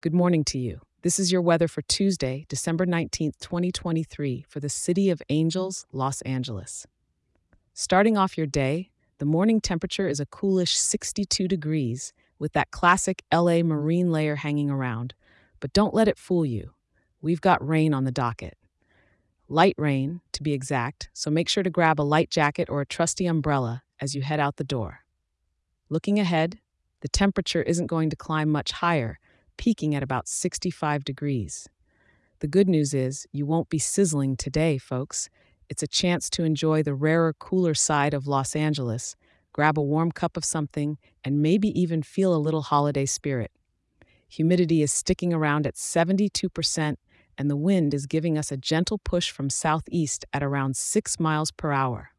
Good morning to you. This is your weather for Tuesday, December 19th, 2023, for the City of Angels, Los Angeles. Starting off your day, the morning temperature is a coolish 62 degrees with that classic LA marine layer hanging around. But don't let it fool you. We've got rain on the docket. Light rain, to be exact, so make sure to grab a light jacket or a trusty umbrella as you head out the door. Looking ahead, the temperature isn't going to climb much higher, peaking at about 65 degrees. The good news is you won't be sizzling today, folks. It's a chance to enjoy the rarer, cooler side of Los Angeles, grab a warm cup of something, and maybe even feel a little holiday spirit. Humidity is sticking around at 72%, and the wind is giving us a gentle push from southeast at around 6 miles per hour.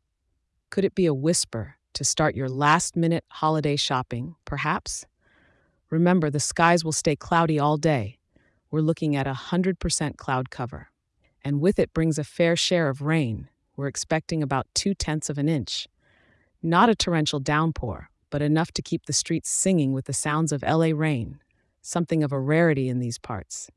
Could it be a whisper to start your last minute holiday shopping, perhaps? Remember, the skies will stay cloudy all day. We're looking at a 100% cloud cover. And with it brings a fair share of rain. We're expecting about two tenths of an inch. Not a torrential downpour, but enough to keep the streets singing with the sounds of LA rain, something of a rarity in these parts.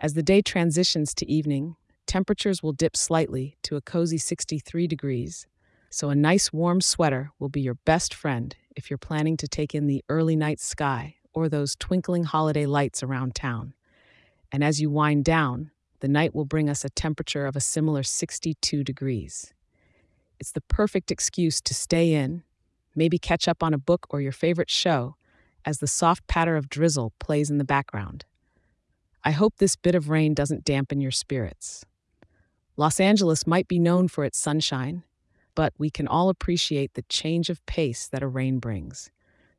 As the day transitions to evening, temperatures will dip slightly to a cozy 63 degrees, so a nice warm sweater will be your best friend if you're planning to take in the early night sky or those twinkling holiday lights around town. And as you wind down, the night will bring us a temperature of a similar 62 degrees. It's the perfect excuse to stay in, maybe catch up on a book or your favorite show, as the soft patter of drizzle plays in the background. I hope this bit of rain doesn't dampen your spirits. Los Angeles might be known for its sunshine, but we can all appreciate the change of pace that a rain brings,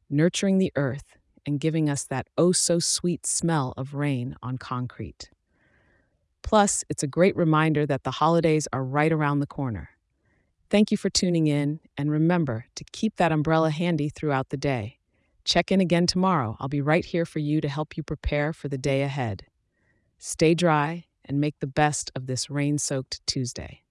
nurturing the earth and giving us that oh so sweet smell of rain on concrete. Plus, it's a great reminder that the holidays are right around the corner. Thank you for tuning in, and remember to keep that umbrella handy throughout the day. Check in again tomorrow. I'll be right here for you to help you prepare for the day ahead. Stay dry and make the best of this rain soaked Tuesday.